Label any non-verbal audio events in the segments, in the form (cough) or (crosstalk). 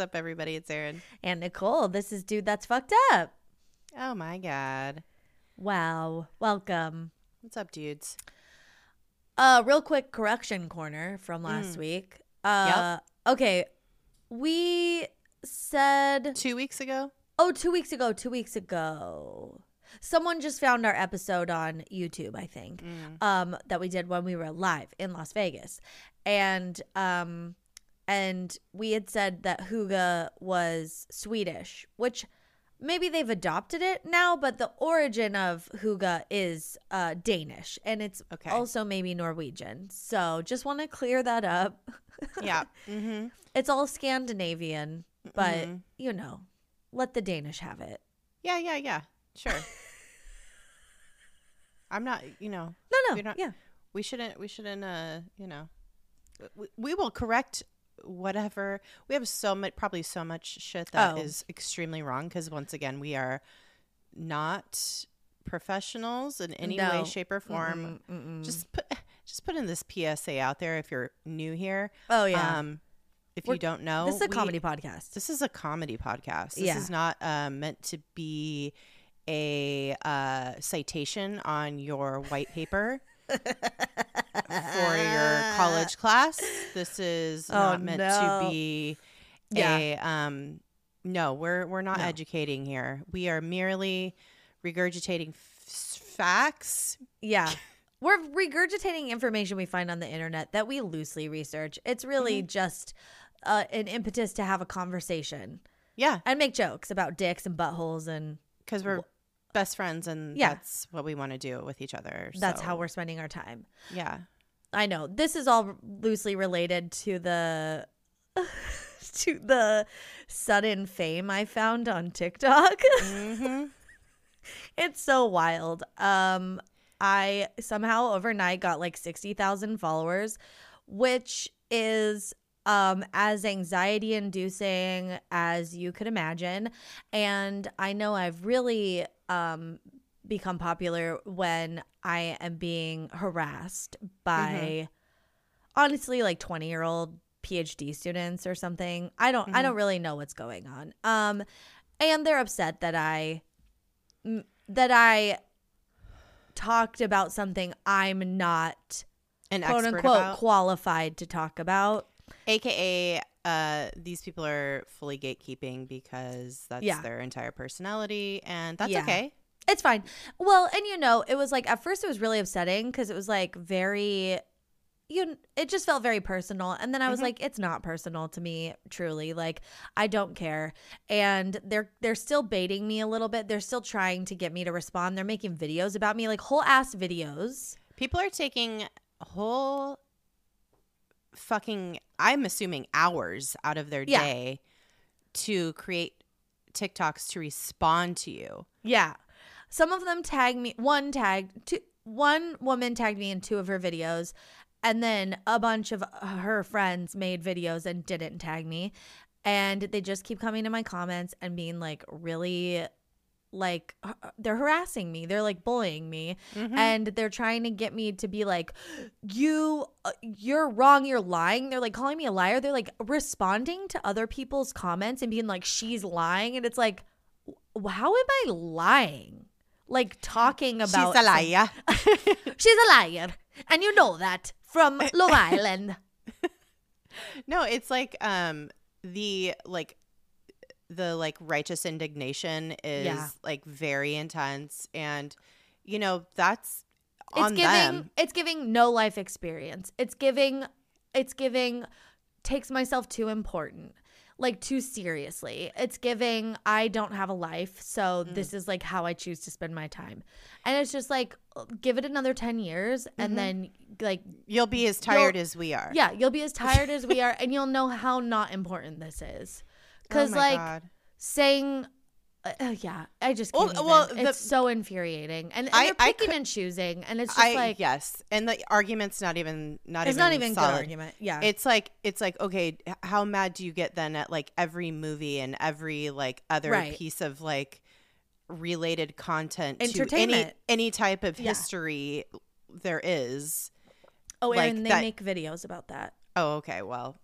Up, everybody? It's Erin. And Nicole, this is Dude That's Fucked Up. Oh my god. Wow. Welcome. What's up, dudes? Uh real quick correction corner from last Mm. week. Uh okay. We said Two weeks ago? oh, two weeks ago, two weeks ago. Someone just found our episode on YouTube, I think. Mm. um, that we did when we were live in Las Vegas, and um, and we had said that hygge was Swedish, which maybe they've adopted it now, but the origin of hygge is uh, Danish, and it's Okay. also maybe Norwegian. So just want to clear that up. (laughs) Yeah. mm-hmm. It's all Scandinavian, but Mhm. you know, let the Danish have it. Yeah, yeah, yeah. Sure. (laughs) I'm not, you know, No, no, not- yeah, we shouldn't, we shouldn't, uh, you know, we, we will correct whatever. We have so much, probably so much shit that is Oh. extremely wrong because once again, we are not professionals in any No. way, shape, or form. Mm-mm, mm-mm. Just put, (laughs) just put in this PSA out there if you're new here. oh yeah, Um, if We're- you don't know, this is a we- comedy podcast. This is a comedy podcast. This Yeah. is not uh, meant to be a uh, citation on your white paper for your college class. This is Oh, not meant no. to be Yeah. a um no, we're we're not No. educating here. We are merely regurgitating f- facts. Yeah. (laughs) We're regurgitating information we find on the internet that we loosely research. It's really Mm-hmm. just uh, an impetus to have a conversation Yeah, and make jokes about dicks and buttholes, and because we're best friends and Yeah. that's what we want to do with each other. that's so, how we're spending our time. Yeah. I know this is all loosely related to the (laughs) to the sudden fame I found on TikTok. (laughs) hmm it's so wild. Um, I somehow overnight got like 60,000 followers, which is um as anxiety inducing as you could imagine and i know i've really um become popular when i am being harassed by honestly like 20 year old phd students or something i don't i don't really know what's going on um and they're upset that i m- that I talked about something I'm not An quote expert unquote about. qualified to talk about. AKA, uh, these people are fully gatekeeping because that's Yeah. their entire personality, and that's Yeah. okay. It's fine. Well, and you know, it was like at first it was really upsetting because it was like very you it just felt very personal and then I was Mhm. like it's not personal to me truly like I don't care and they're they're still baiting me a little bit they're still trying to get me to respond they're making videos about me like whole ass videos People are taking whole fucking, I'm assuming, hours out of their Yeah. day to create TikToks to respond to you. Yeah. Some of them tag me one tagged two one woman tagged me in two of her videos and then a bunch of her friends made videos and didn't tag me and they just keep coming to my comments and being like really like they're harassing me they're like bullying me Mhm. and they're trying to get me to be like you uh, you're wrong you're lying. They're like calling me a liar. They're like responding to other people's comments and being like she's lying. And it's like how am i lying? Like talking about She's a liar. (laughs) she's a liar. And you know that from love (laughs) island. No, it's like um the like the like righteous indignation is Yeah. like very intense and you know that's it's on giving them. it's giving no life experience it's giving it's giving takes myself too important like too seriously it's giving i don't have a life so Mm. this is like how i choose to spend my time and it's just like give it another 10 years and Mhm. then like You'll be as tired as we are. yeah you'll be as (laughs) tired as we are and you'll know how not important this is because my like God. saying uh, uh, yeah i just Well, can't even. well, it's so infuriating and, and I- they're I picking could- and choosing and it's just I like yes, and the argument's not even not it's even not even solid. good argument yeah It's like it's like okay, how mad do you get then at like every movie and every like other Right. piece of like related content to any Entertainment. any type of Yeah. history there is. oh like and they that- make videos about that Oh, okay. Well,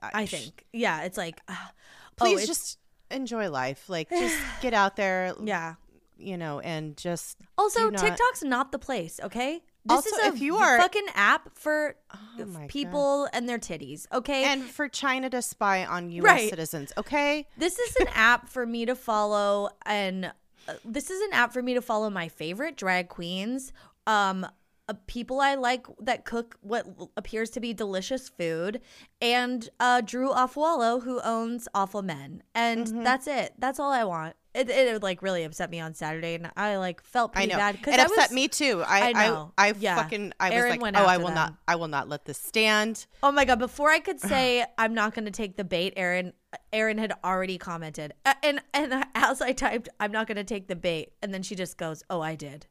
I think. Yeah, it's like uh, oh, please it's- just enjoy life. Like just (sighs) get out there, yeah. you know, and just Also, not- TikTok's not the place, okay? This Also, is a if you are- fucking app for Oh my God. people and their titties, okay? and for China to spy on U.S. Right. citizens. Okay, this is an app for me to follow and uh, this is an app for me to follow my favorite drag queens um uh, people I like that cook what appears to be delicious food, and uh, Drew Afualo, who owns Awful Men, and Mm-hmm. that's it. That's all I want. It, it, like really upset me on Saturday, and I like felt I pretty know bad it I upset was- me too. I I I know. I, Yeah. fucking I Erin was like, oh, I will them. not, I will not let this stand. Oh my god! Before I could (sighs) say I'm not going to take the bait, Erin, Erin had already commented, Uh, and and as I typed, I'm not going to take the bait, and then she just goes, "Oh, I did,"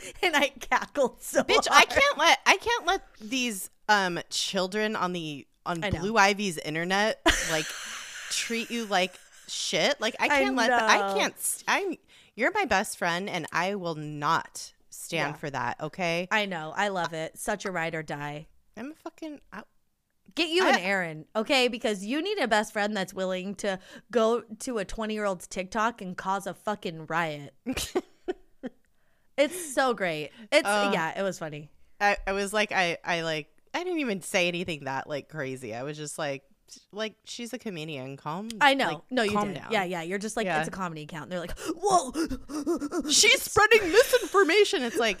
(laughs) and I cackled so. Bitch, I can't let I can't let these um children on the on I. Blue Ivy's internet like treat you like shit. Like I (laughs) I can't let that. I can't. I'm you're my best friend, and I will not stand Yeah. for that. Okay, I know. I love it. Such a ride or die. I'm a fucking. I, Get you I- and Erin, okay? Because you need a best friend that's willing to go to a 20 year old's TikTok and cause a fucking riot. (laughs) it's so great. It's Uh, yeah, it was funny. I I was like I I like I didn't even say anything that like crazy. I was just like like she's a comedian. Calm. I know. like, no, you calm did. down. Yeah, yeah. You're just like Yeah. it's a comedy account. And they're like, (gasps) whoa. She's spreading misinformation. It's like.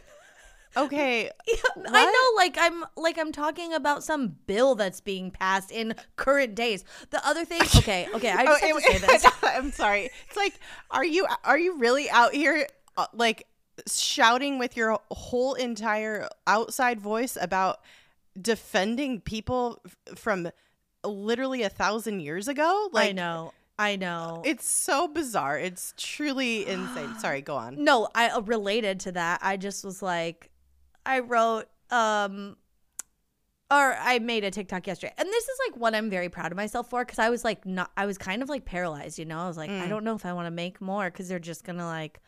Okay, (laughs) I know, like I'm like I'm talking about some bill that's being passed in current days. The other thing, (laughs) okay, okay, I just Oh, have to it- say (laughs) this. I'm sorry. It's like, are you are you really out here uh, like shouting with your whole entire outside voice about defending people f- from literally a thousand years ago? Like, I know, I know. It's so bizarre. It's truly insane. (sighs) Sorry, go on. no, I uh, related to that. I just was like, I wrote, um, or I made a TikTok yesterday, and this is like what I'm very proud of myself for because I was like, not, I was kind of like paralyzed, you know. I was like, I Mm. don't know if I want to make more because they're just gonna like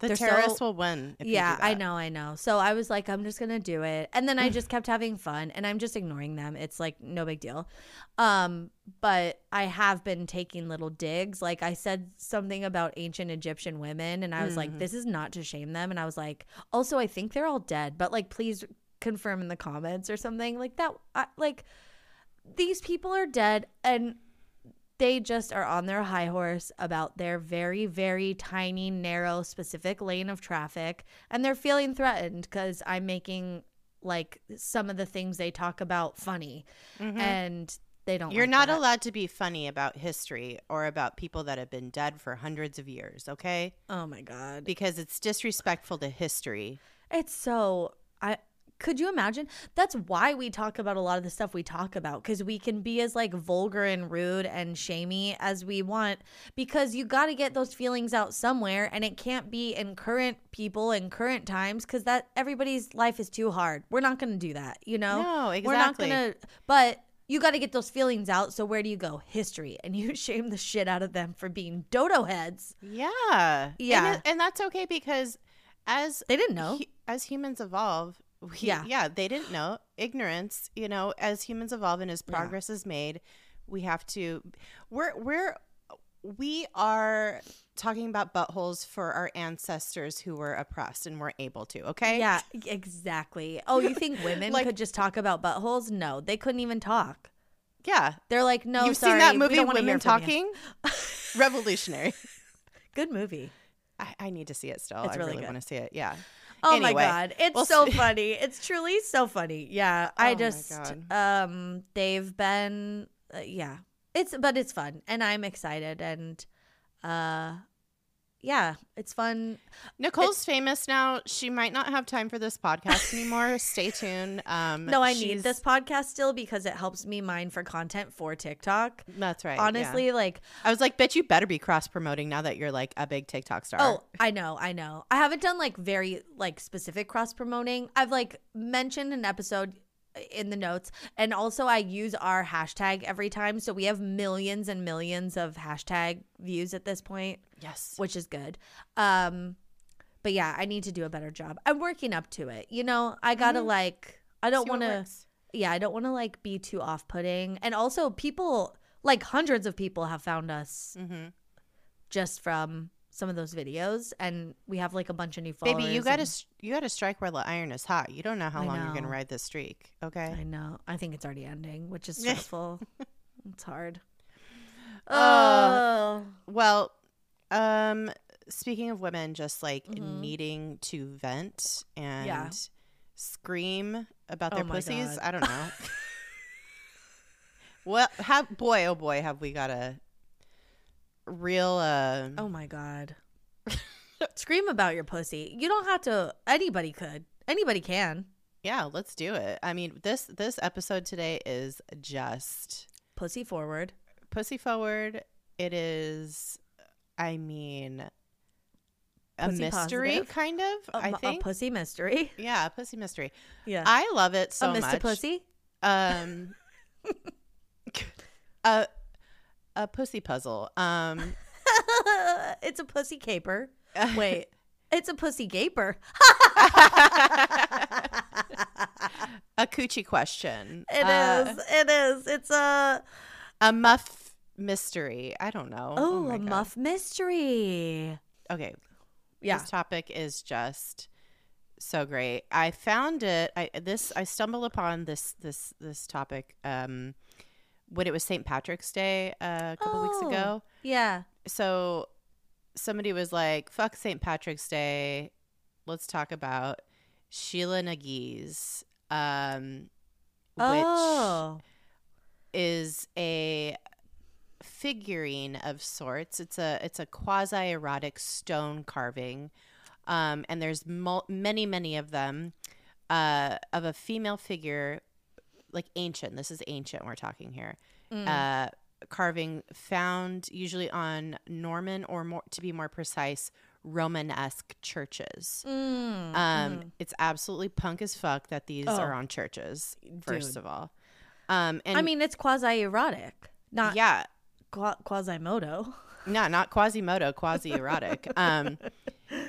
The They're so- terrorists will win. If you yeah i know i know. So i was like i'm just gonna do it. And then i (laughs) just kept having fun and i'm just ignoring them. It's like no big deal. Um but i have been taking little digs. Like i said something about ancient egyptian women and i was Mhm. like this is not to shame them. And i was like also i think they're all dead but like please confirm in the comments or something. Like that I, like these people are dead and they just are on their high horse about their very very tiny narrow specific lane of traffic and they're feeling threatened because i'm making like some of the things they talk about funny Mhm. and they don't You're like not that. allowed to be funny about history or about people that have been dead for hundreds of years, okay? oh my god Because it's disrespectful to history. it's so i could you imagine that's why we talk about a lot of the stuff we talk about because we can be as like vulgar and rude and shamey as we want because you got to get those feelings out somewhere and it can't be in current people and current times because that everybody's life is too hard we're not going to do that you know No, exactly. we're not going to but you got to get those feelings out so where do you go history and you (laughs) shame the shit out of them for being dodo heads Yeah. Yeah. And, it- and that's okay because as they didn't know as humans evolve, we, Yeah. yeah, they didn't know. Ignorance, you know, as humans evolve and as Yeah. progress is made, we have to we're we're we are talking about buttholes for our ancestors who were oppressed and weren't able to, okay? Yeah, exactly. Oh, you think (laughs) women Like- could just talk about buttholes? No, they couldn't even talk. Yeah. They're like, no, You've sorry, seen that movie Women hear from you." Talking? (laughs) Revolutionary. Good movie. I, I need to see it still. It's I really really good. want to see it. Yeah. Oh my god, it's we'll so see. (laughs) funny. It's truly so funny. Yeah, Oh I my just um they've been uh, yeah. It's but it's fun and I'm excited and uh yeah, it's fun. Nicole's famous now. She might not have time for this podcast anymore. (laughs) Stay tuned. Um, No, I need this podcast still because it helps me mine for content for TikTok. That's right. yeah. Honestly, like I was like, bet you better be cross promoting now that you're like a big TikTok star. Oh, I know, I know. I haven't done like very like specific cross promoting. I've like mentioned an episode in the notes and also I use our hashtag every time so we have millions and millions of hashtag views at this point, yes. which is good. Um but yeah, I need to do a better job. I'm working up to it. You know, I got to Mhm. like I don't want to yeah, I don't want to like be too off putting. And also, people, like hundreds of people have found us Mm-hmm. just from some of those videos. And we have like a bunch of new followers. Baby, you gotta and- you gotta strike while the iron is hot. You don't know how I long you're gonna ride this streak. Okay. I know. I think it's already ending, which is (laughs) stressful. it's hard. (laughs) Uh, Oh. Well, um, speaking of women, just like Mhm. needing to vent and Yeah. scream about Oh their pussies. God. I don't know. (laughs) well, have boy, oh boy, have we got a real uh oh my God. (laughs) Scream about your pussy. You don't have to. Anybody could. Anybody can. yeah, let's do it. I mean, this this episode today is just Pussy forward. pussy forward. It is, I mean, a Pussy mystery positive. kind of. A, I think a pussy mystery. yeah, a pussy mystery. Yeah. I love it so much. a Mr. much. Pussy. Um, (laughs) a a pussy puzzle. Um, (laughs) it's a pussy caper. (laughs) Wait. It's a pussy gaper. a coochie question. It Uh, is. It is. It's a a muff mystery. I don't know. oh, my a God. muff mystery. Okay, Yeah. this topic is just so great. I found it. I this I stumbled upon this this this topic um when it was St. Patrick's Day uh, a couple weeks Oh. ago. Yeah. So somebody was like, "Fuck St. Patrick's Day. Let's talk about Sheela Na Gigs." Um which Oh. is a figurine of sorts. It's a it's a quasi erotic stone carving, um, and there's mul- many many of them uh, of a female figure, like ancient. This is ancient. We're talking here. Mm. Uh, carving found usually on Norman or more to be more precise, Romanesque churches. Mm, Um, mhm. it's absolutely punk as fuck that these Oh. are on churches. First Dude. of all, um, and I mean, it's quasi erotic, not yeah, qua- quasimodo. no, not Quasimodo, quasi erotic. (laughs) um,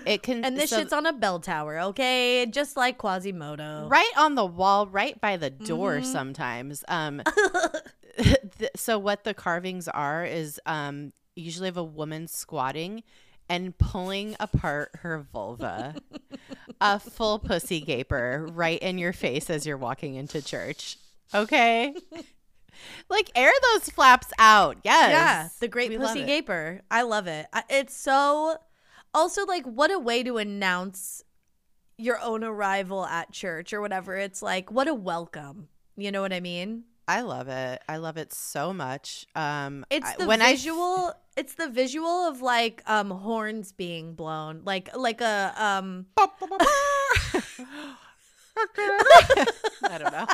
it can And this so shit's on a bell tower, okay? Just like Quasimodo. right on the wall, right by the door. Mhm. Sometimes, um, (laughs) (laughs) th- so what the carvings are is um usually of a woman squatting and pulling apart her vulva, a full pussy gaper right in your face as you're walking into church. Okay. Like air those flaps out. Yes. Yeah, the great We pussy gaper. I love it. It's so also like what a way to announce your own arrival at church or whatever. It's like what a welcome. You know what I mean? I love it. I love it so much. Um, It's the when I visual. it's the visual of like um horns being blown, like like a um. (laughs) (laughs) I don't know.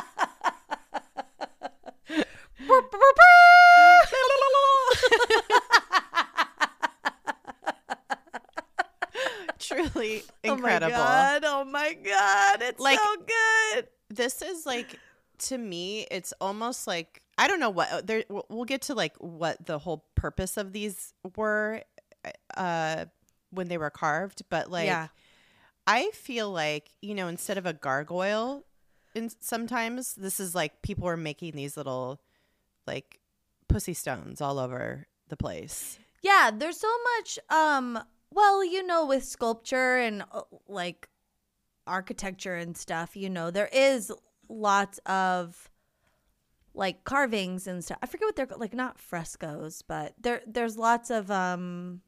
Truly incredible. (laughs) Oh my god! Oh my god! It's Like- so good. This is like to me, it's almost like I don't know what there. We'll we'll get to like what the whole purpose of these were uh when they were carved, but like yeah. I feel like, you know, instead of a gargoyle, in sometimes this is like people are making these little like pussy stones all over the place. Yeah, there's so much um well, you know with sculpture and uh, like architecture and stuff, you know, there is lots of like carvings and stuff. I forget what they're like not frescoes, but there there's lots of um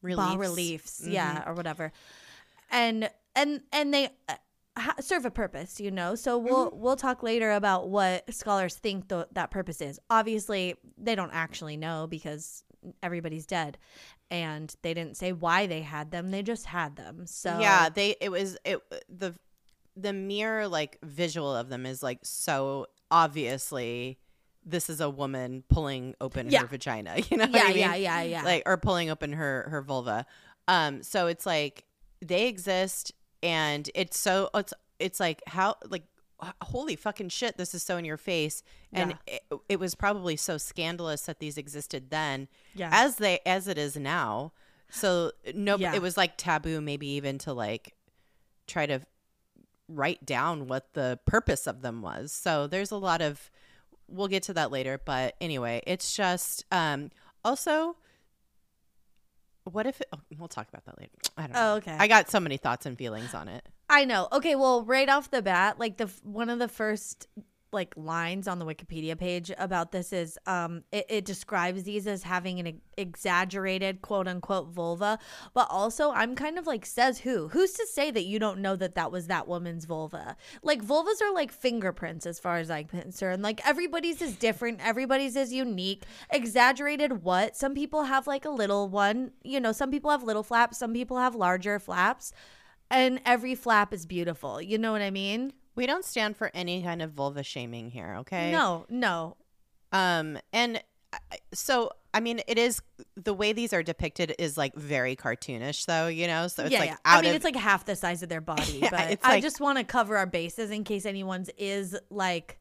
Reliefs. reliefs, Mhm. yeah, or whatever. And and and they uh, ha- serve a purpose, you know. So we'll we'll talk later about what scholars think th- that purpose is. Obviously, they don't actually know because everybody's dead, and they didn't say why they had them. They just had them. So Yeah, they it was it the the mere like visual of them is like so obviously this is a woman pulling open Yeah. her vagina, (laughs) you know yeah, I mean? yeah, yeah, yeah. like or pulling open her her vulva um so it's like they exist and it's so it's it's like how like holy fucking shit this is so in your face and it, it was probably so scandalous that these existed then yeah. as they as it is now so no Yeah. it was like taboo maybe even to like try to write down what the purpose of them was. So there's a lot of we'll get to that later, but anyway, it's just um also what if it, oh, we'll talk about that later. I don't oh, know. Oh, okay. I got so many thoughts and feelings on it. I know. Okay, well, right off the bat, like the f- one of the first like lines on the Wikipedia page about this is um it, it describes these as having an exaggerated quote unquote vulva, but also I'm kind of like says who? Who's to say that you don't know that that was that woman's vulva? Like vulvas are like fingerprints as far as I'm concerned. Like everybody's is different, everybody's is unique. Exaggerated what? Some people have like a little one, you know, some people have little flaps, some people have larger flaps and every flap is beautiful. You know what I mean? We don't stand for any kind of vulva shaming here, okay? No, no. Um, and so I mean, it is the way these are depicted is like very cartoonish, though. You know, so it's yeah, like yeah. I mean, of it's like half the size of their (laughs) body, Yeah, but I like- just want to cover our bases in case anyone's is like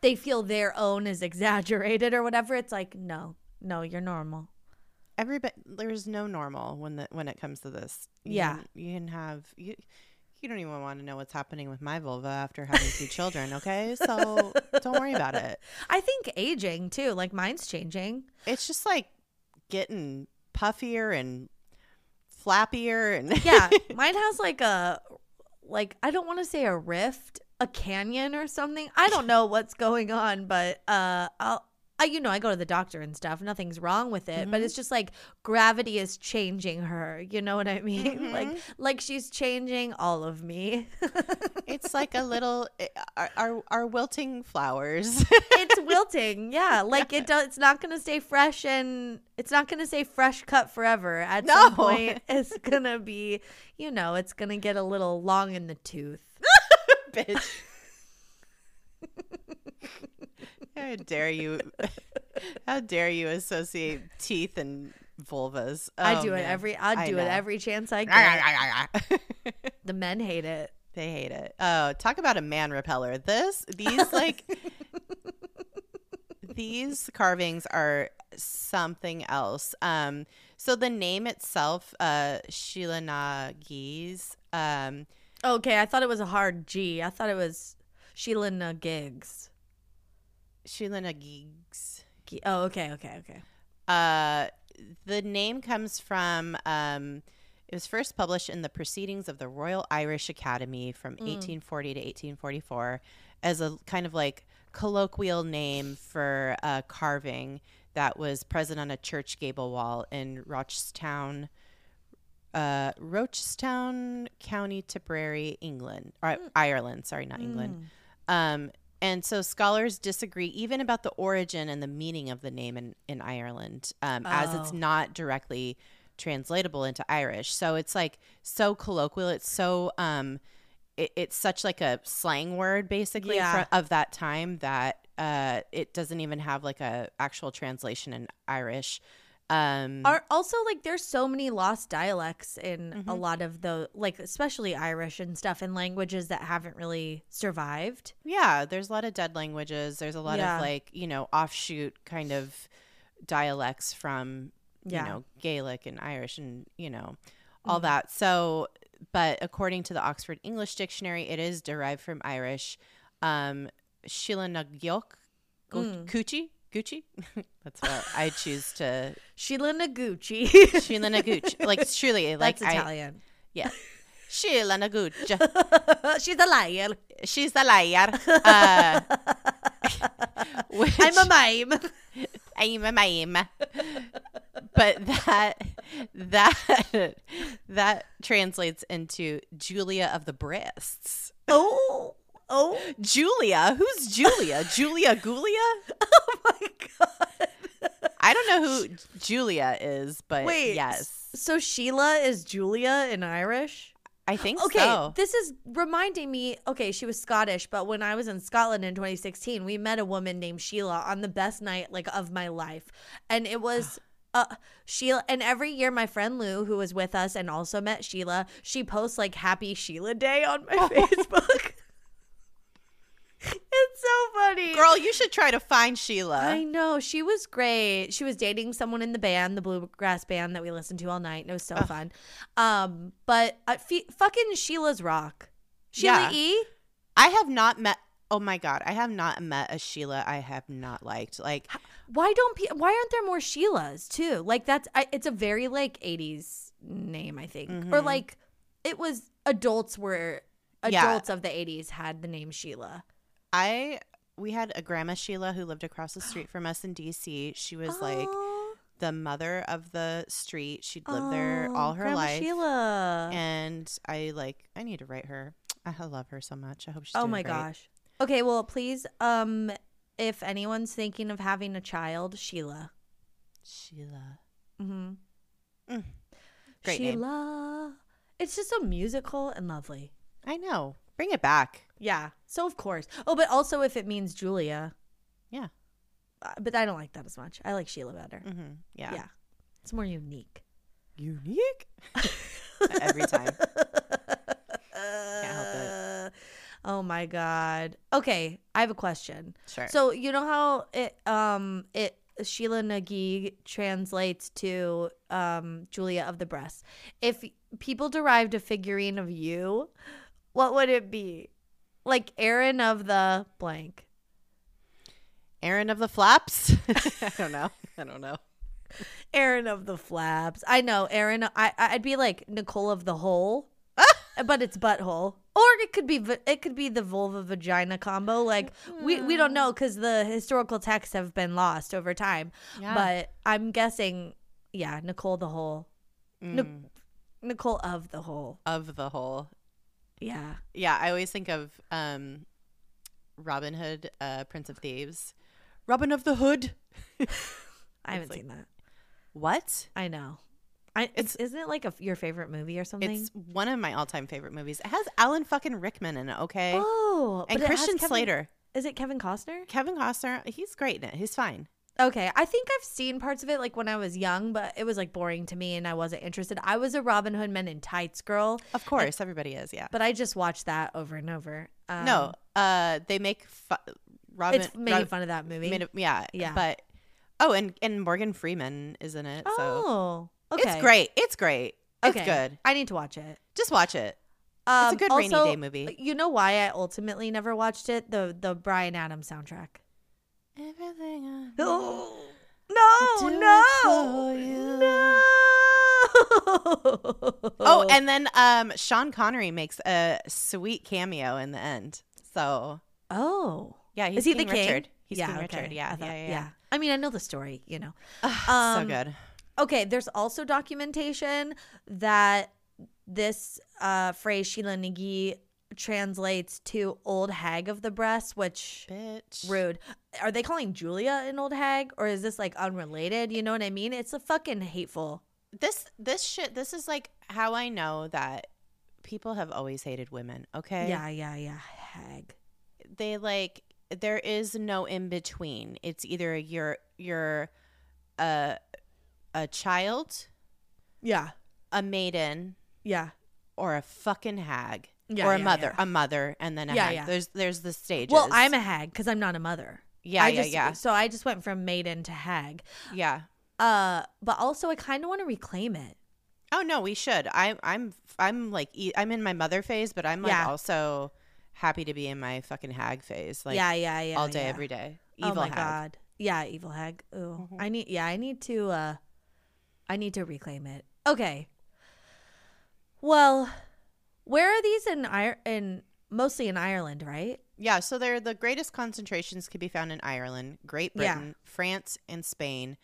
they feel their own is exaggerated or whatever. It's like, no, no, you're normal. everybody. There's no normal when the when it comes to this. You Yeah. can, you can have you. You don't even want to know what's happening with my vulva after having two children, okay? So don't worry about it. (laughs) I think aging too, like mine's changing. It's just like getting puffier and flappier and (laughs) Yeah, mine has like a like I don't want to say a rift, a canyon or something. I don't know what's going on, but uh I'll I, you know, I go to the doctor and stuff. Nothing's wrong with it, but it's just like gravity is changing her. You know what I (laughs) mean? Like, like she's changing all of me. (laughs) it's like a little eh, our our, our wilting flowers. it's wilting, (laughs) yeah. Like it does. It's not gonna stay fresh, and it's not gonna stay fresh cut forever. At some point, it's gonna be, you know, it's gonna get a little long in the tooth. bitch. How dare you? (laughs) How dare you associate teeth and vulvas? I Oh, do it every. I I do it every chance I (laughs) get. (laughs) the men hate it. they hate it. Oh, talk about a man repeller. This, these, like, these carvings are something else. Um, so the name itself, uh, Sheela Na Gigs, um, Okay, I thought it was a hard G. I thought it was Sheila Gigs. Sheela Na Gigs. G- Oh, okay, okay, okay. Uh, the name comes from um, it was first published in the Proceedings of the Royal Irish Academy from 1840 to 1844 as a kind of like colloquial name for a carving that was present on a church gable wall in Rochestown, uh, Rochestown County, Tipperary, England, or Ireland. Sorry, not England. Um, and so scholars disagree even about the origin and the meaning of the name in, in Ireland, um, as it's Oh. not directly translatable into Irish. So it's like so colloquial. It's so um, it, it's such like a slang word basically Yeah. fro- of that time that uh, it doesn't even have like a actual translation in Irish. Um, Are also like there's so many lost dialects in Mm-hmm. a lot of the like especially Irish and stuff and languages that haven't really survived. Yeah, there's a lot of dead languages. There's a lot Yeah. of like, you know, offshoot kind of dialects from, Yeah. you know, Gaelic and Irish and, you know, all Mm-hmm. that. So, but according to the Oxford English Dictionary, it is derived from Irish. Um, Shilanagyok, Mm. Gucci, Gucci. (laughs) That's what I choose to. (laughs) Sheila Naguchi. (laughs) Shilanaguch. Like, truly, like, That's I, Italian. yeah. Shilanaguch. She's a liar. She's a liar. Uh, which- I'm a mime. I'm a mime. but that that that translates into Julia of the breasts. Oh, oh, Julia? Who's Julia? (laughs) Julia Gulia? oh my god. I don't know who Julia is, but Wait. yes. So Sheila is Julia in Irish? I think Okay, so. this is reminding me. Okay, she was Scottish, but when I was in Scotland in 2016, we met a woman named Sheila on the best night like of my life, and it was. (gasps) Uh, Sheila, and every year my friend Lou, who was with us and also met Sheila, she posts like Happy Sheila Day on my (laughs) Facebook. (laughs) it's so funny. Girl, you should try to find Sheila. I know. She was great. She was dating someone in the band, the bluegrass band that we listened to all night, and it was so fun. Um, but uh, fe- fucking Sheila's rock. Sheila Yeah. E. I have not met. Oh my god, I have not met a Sheila I have not liked. Like, Why don't pe- why aren't there more Sheilas too? Like that's I, it's a very like 80s name, I think. Or Mhm. like it was adults were Yeah. adults of the 80s had the name Sheila. I we had a grandma Sheila who lived across the street from us in DC. She was like the mother of the street. She'd lived there Oh, all her Grandma life. Sheila. And I like I need to write her. I love her so much. I hope she's oh my great. gosh. Okay, well, please um if anyone's thinking of having a child, Sheila. Sheila. Mhm. Mm. Great name. Sheila. It's just so musical and lovely. I know. Bring it back. Yeah. So of course. Oh, but also if it means Julia. Yeah. Uh, but I don't like that as much. I like Sheila better. hmm Yeah. Yeah. It's more unique. Unique. (laughs) Every time. help it. Oh my god. Okay, I have a question. Sure. So you know how it um it Sheela Na Gig translates to um Julia of the breast. If people derived a figurine of you, what would it be? Like Erin of the blank. Erin of the Flaps. (laughs) I don't know. (laughs) I don't know. Erin of the flaps. I know Erin. I I'd be like Nicole of the hole, (laughs) but it's butthole. Or it could be it could be the vulva vagina combo. Like we we don't know because the historical texts have been lost over time. Yeah. But I'm guessing, yeah, Nicole the hole, Mm, Nicole of the hole. of the whole. Yeah. Yeah, I always think of um, Robin Hood, uh, Prince of Thieves. Robin of the Hood. (laughs) (laughs) I haven't like- seen that. What? I know. I it's isn't it like a, your favorite movie or something? It's one of my all-time favorite movies. It has Alan fucking Rickman in it. Okay, oh, and but it has Christian Kevin- Slater, Is it Kevin Costner? Kevin Costner. He's great in it. He's fine. Okay, I think I've seen parts of it like when I was young, but it was like boring to me and I wasn't interested. I was a Robin Hood Men in Tights girl, Of course, everybody is. Yeah. but I just watched that over and over. Um, no, uh, they make fu- Robin. it's making fun of that movie. yeah, Yeah. But oh, and and Morgan Freeman is in it. So oh, okay, it's great. It's great. It's Okay. good. I need to watch it. Just watch it. Um, a good rainy day movie. You know why I ultimately never watched it? The the Bryan Adams soundtrack. Everything I Oh no, no, no. (laughs) Oh, and then um, Sean Connery makes a sweet cameo in the end. So oh, yeah, he's is he King the king? Richard. He's yeah, King okay. Richard. Yeah, I thought- yeah, yeah, yeah. I mean, I know the story. You know. (sighs) Ugh, Um, so good. Okay, there's also documentation that this uh, phrase Sheela Na Gig translates to old hag of the breast, which Bitch. rude. Are they calling Julia an old hag or is this like unrelated? You know what I mean? It's a fucking hateful. This this shit. This is like how I know that people have always hated women. Okay. Yeah, yeah, yeah. Hag. They like there is no in between. It's either you're you're a a child, Yeah. a maiden, Yeah. or a fucking hag. Yeah, or a yeah, mother, yeah. a mother, and then a Yeah, hag. yeah. There's there's the stages. Well, I'm a hag because I'm not a mother. Yeah, I yeah, just, yeah, So I just went from maiden to hag. yeah. Uh, but also I kind of want to reclaim it. Oh no, we should. I'm I'm I'm like I'm in my mother phase, but I'm like Yeah. also happy to be in my fucking hag phase, like yeah, yeah, yeah. all day, yeah. every day. Evil oh my hag. god. Yeah, evil hag. Ooh. Mhm. I need yeah, I need to uh I need to reclaim it. Okay. Well, where are these in Ir- in mostly in Ireland, right? Yeah, so they're the greatest concentrations can be found in Ireland, Great Yeah. Britain, France, and Spain.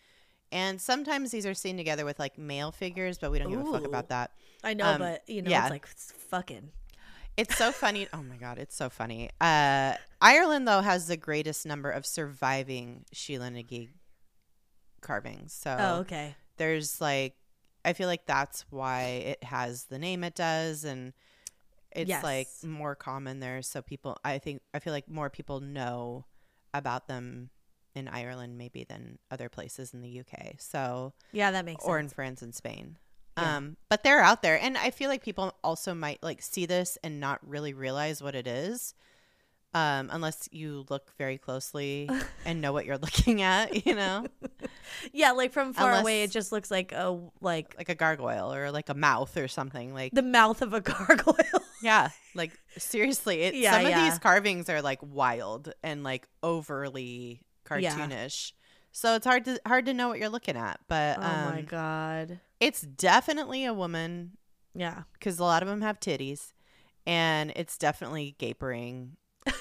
And sometimes these are seen together with like male figures, but we don't give a fuck about that. I know, Um, but you know, yeah. it's like it's fucking. It's so (laughs) funny. Oh my god, it's so funny. Uh, Ireland though has the greatest number of surviving Sheela Na Gig carvings. So Oh, okay. there's like, I feel like that's why it has the name it does, and it's like more common there. So people, I think, I feel like more people know about them in Ireland maybe than other places in the UK. So Yeah, that makes or in. France and Spain. Yeah. Um, but they're out there, and I feel like people also might like see this and not really realize what it is, um, unless you look very closely (laughs) and know what you're looking at. You know, (laughs) Yeah, like from far Unless- away, it just looks like a like like a gargoyle or like a mouth or something. Like the mouth of a (laughs) gargoyle. yeah, like seriously, it, Yeah, some of yeah. these carvings are like wild and like overly Yeah. cartoonish. So it's hard to hard to know what you're looking at, but oh um, my god. it's definitely a woman Yeah. because a lot of them have titties, and it's definitely gapering. (laughs)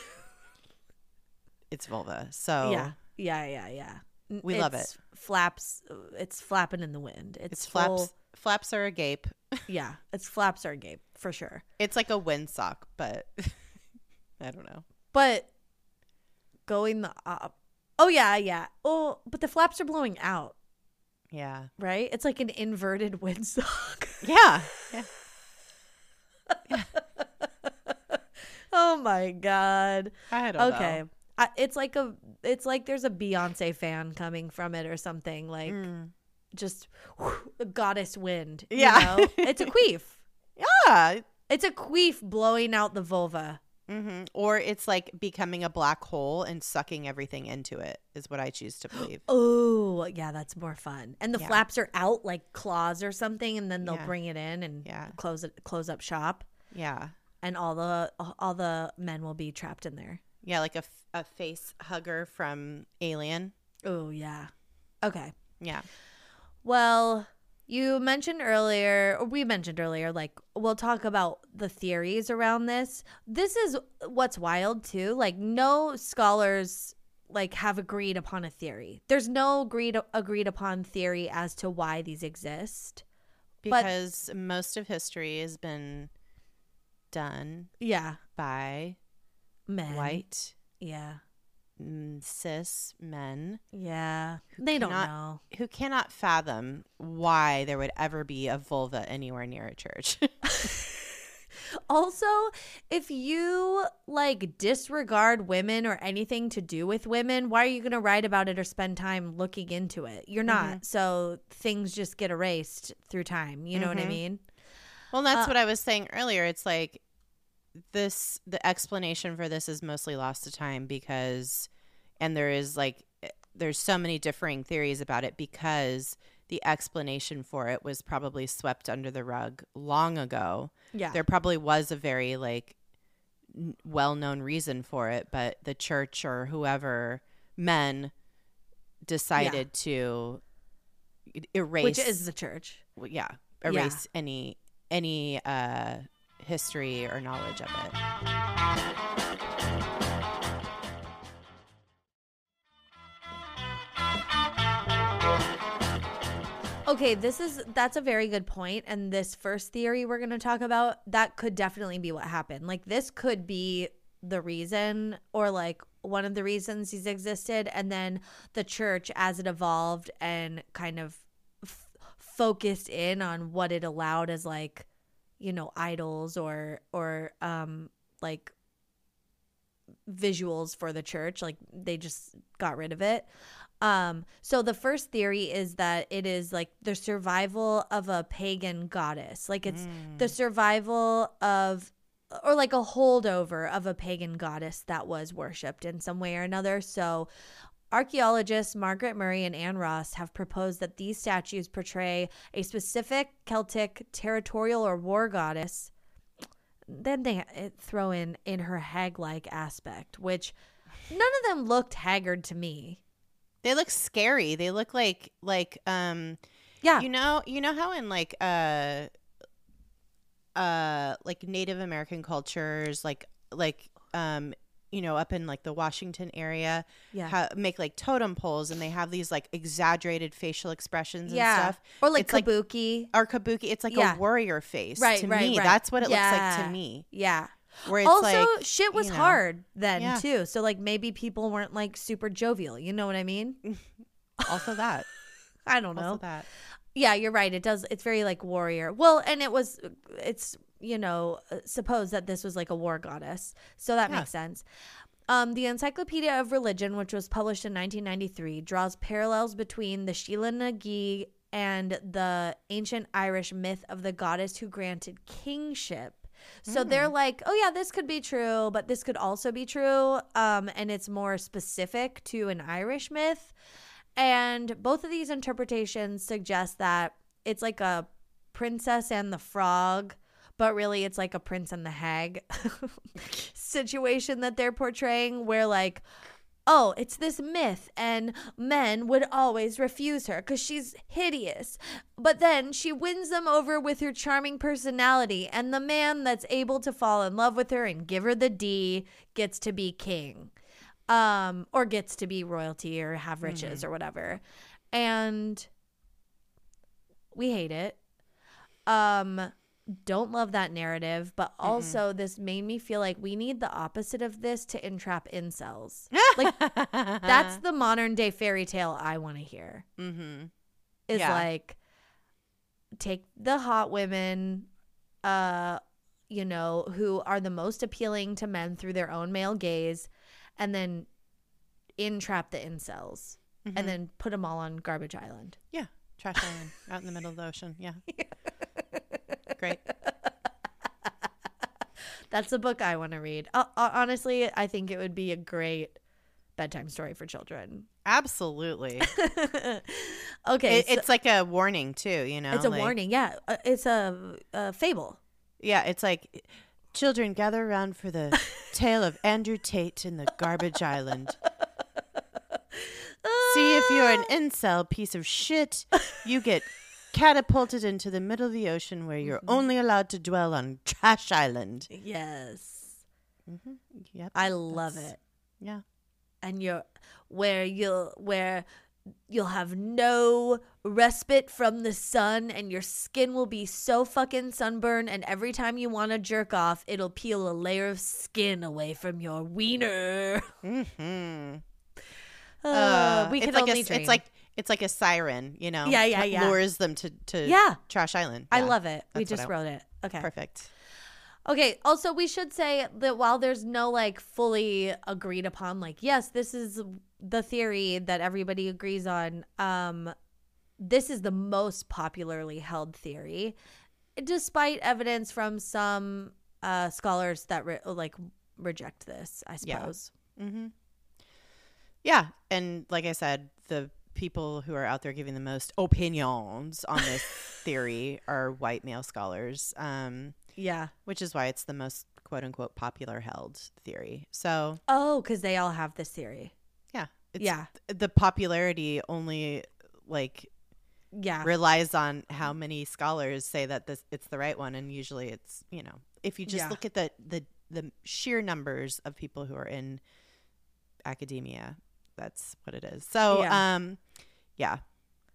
it's vulva, so Yeah. Yeah. Yeah. Yeah. We love it's Flaps. Uh, it's flapping in the wind. It's, it's full- flaps. Flaps are agape. (laughs) Yeah. It's flaps are gape for sure. It's like a windsock, but (laughs) I don't know. But going the up. Oh yeah. Yeah. Oh, but the flaps are blowing out. Yeah, Right. It's like an inverted (laughs) windsock. yeah, yeah. oh my god. I don't Okay. know. I, it's like a it's like there's a Beyonce fan coming from it or something like Mm. just a goddess wind. you Yeah. know? it's a (laughs) queef. Yeah. It's a queef blowing out the vulva. hmm Or it's like becoming a black hole and sucking everything into it, is what I choose to believe. (gasps) Oh, yeah, that's more fun. And the Yeah. flaps are out like claws or something, and then they'll Yeah. bring it in and Yeah. close it, close up shop, Yeah. and all the all the men will be trapped in there. Yeah, like a, a face hugger from Alien. Oh yeah. Okay. Yeah. Well, you mentioned earlier, or we mentioned earlier, like we'll talk about the theories around this. This is what's wild too. Like no scholars like have agreed upon a theory. There's no agreed agreed upon theory as to why these exist. But- Because most of history has been done Yeah, by men. white, Yeah, cis men yeah. They don't know. who cannot fathom why there would ever be a vulva anywhere near a church. (laughs) Also, if you like disregard women or anything to do with women, why are you going to write about it or spend time looking into it? You're not. So things just get erased through time. You know what I Mhm. mean? Well, that's Uh, what I was saying earlier. It's like this the explanation for this is mostly lost to time because and there is like eh, there's so many differing theories about it because the explanation for it was probably swept under the rug long ago. Yeah. There probably was a very like n- well-known reason for it, but the church or whoever men decided to e- erase Which is the church. yeah erase any any uh history or knowledge of it Okay, this is that's a very good point and this first theory we're going to talk about that could definitely be what happened. Like this could be the reason or like one of the reasons he's existed and then the church as it evolved and kind of f- focused in on what it allowed as like you know idols or or um like visuals for the church like they just got rid of it. Um so the first theory is that it is like the survival of a pagan goddess. Like it's the survival of or like a holdover of a pagan goddess that was worshipped in some way or another. So Archaeologists Margaret Murray and Anne Ross have proposed that these statues portray a specific Celtic territorial or war goddess. Then they throw in in her hag-like aspect, which none of them looked haggard to me. they look scary they look like like um Yeah, you know you know how in like uh uh like native american cultures like like um you know up in like the washington area yeah, ha- make like totem poles and they have these like exaggerated facial expressions and yeah. stuff Or like It's like- kabuki. or kabuki it's like Yeah. a warrior face Right, to right, me right. that's what it looks like to me yeah. where it's also, like shit was you know. hard then Yeah. too. So like maybe people weren't like super jovial. You know what I mean? (laughs) also that (laughs) I don't also know. that Yeah, you're right. It does. It's very like warrior. Well, and it was. It's you know uh, suppose that this was like a war goddess, so that Yeah. makes sense. Um, the Encyclopedia of Religion, which was published in 1993, draws parallels between the Sheela Na Gig and the ancient Irish myth of the goddess who granted kingship. So they're like, oh yeah, this could be true, but this could also be true. Um, and it's more specific to an Irish myth. And both of these interpretations suggest that it's like a princess and the frog, but really it's like a prince and the hag (laughs) situation that they're portraying where like oh, it's this myth, and men would always refuse her because she's hideous. But then she wins them over with her charming personality, and the man that's able to fall in love with her and give her the D gets to be king, um, or gets to be royalty or have riches or whatever. And we hate it. Um, don't love that narrative, but also this made me feel like we need the opposite of this to entrap incels. Like (laughs) that's the modern day fairy tale I want to hear. mm-hmm. Is Yeah. like take the hot women uh you know who are the most appealing to men through their own male gaze and then entrap the incels Mm-hmm. and then put them all on garbage island. Yeah. Trash island out in the middle of the ocean. Yeah. (laughs) Great. That's a book I want to read. Uh, honestly, I think it would be a great bedtime story for children. Absolutely. (laughs) okay, It, so- it's like a warning too, you know. it's a like- warning. Yeah, uh, it's a, a fable. Yeah, it's like children gather around for the tale of Andrew Tate in the garbage island. See if you're an (laughs) incel piece of shit, you get catapulted into the middle of the ocean where you're only allowed to dwell on trash island. Yes, Mm-hmm. Yep. I love it. Yeah. And you're where you'll where you'll have no respite from the sun and your skin will be so fucking sunburned and every time you want to jerk off it'll peel a layer of skin away from your wiener mm-hmm. (laughs) uh, Uh, we it's can like only a, dream. it's like it's like a siren, you know. Yeah, yeah, yeah. Lures them to to Yeah. Trash Island. i love it we just I- wrote it okay Perfect. Okay, also we should say that while there's no like fully agreed upon like yes, this is the theory that everybody agrees on, um this is the most popularly held theory despite evidence from some uh scholars that re- like reject this, I Yeah. suppose. Mm-hmm. Yeah, and like I said, the people who are out there giving the most opinions on this (laughs) theory are white male scholars, um, Yeah. which is why it's the most quote unquote popular held theory. So Oh, cuz they all have this theory. yeah, it's, yeah. the popularity only like Yeah. relies on how many scholars say that this it's the right one, and usually it's you know if you just Yeah. look at the the the sheer numbers of people who are in academia, that's what it is. So Yeah. um, yeah,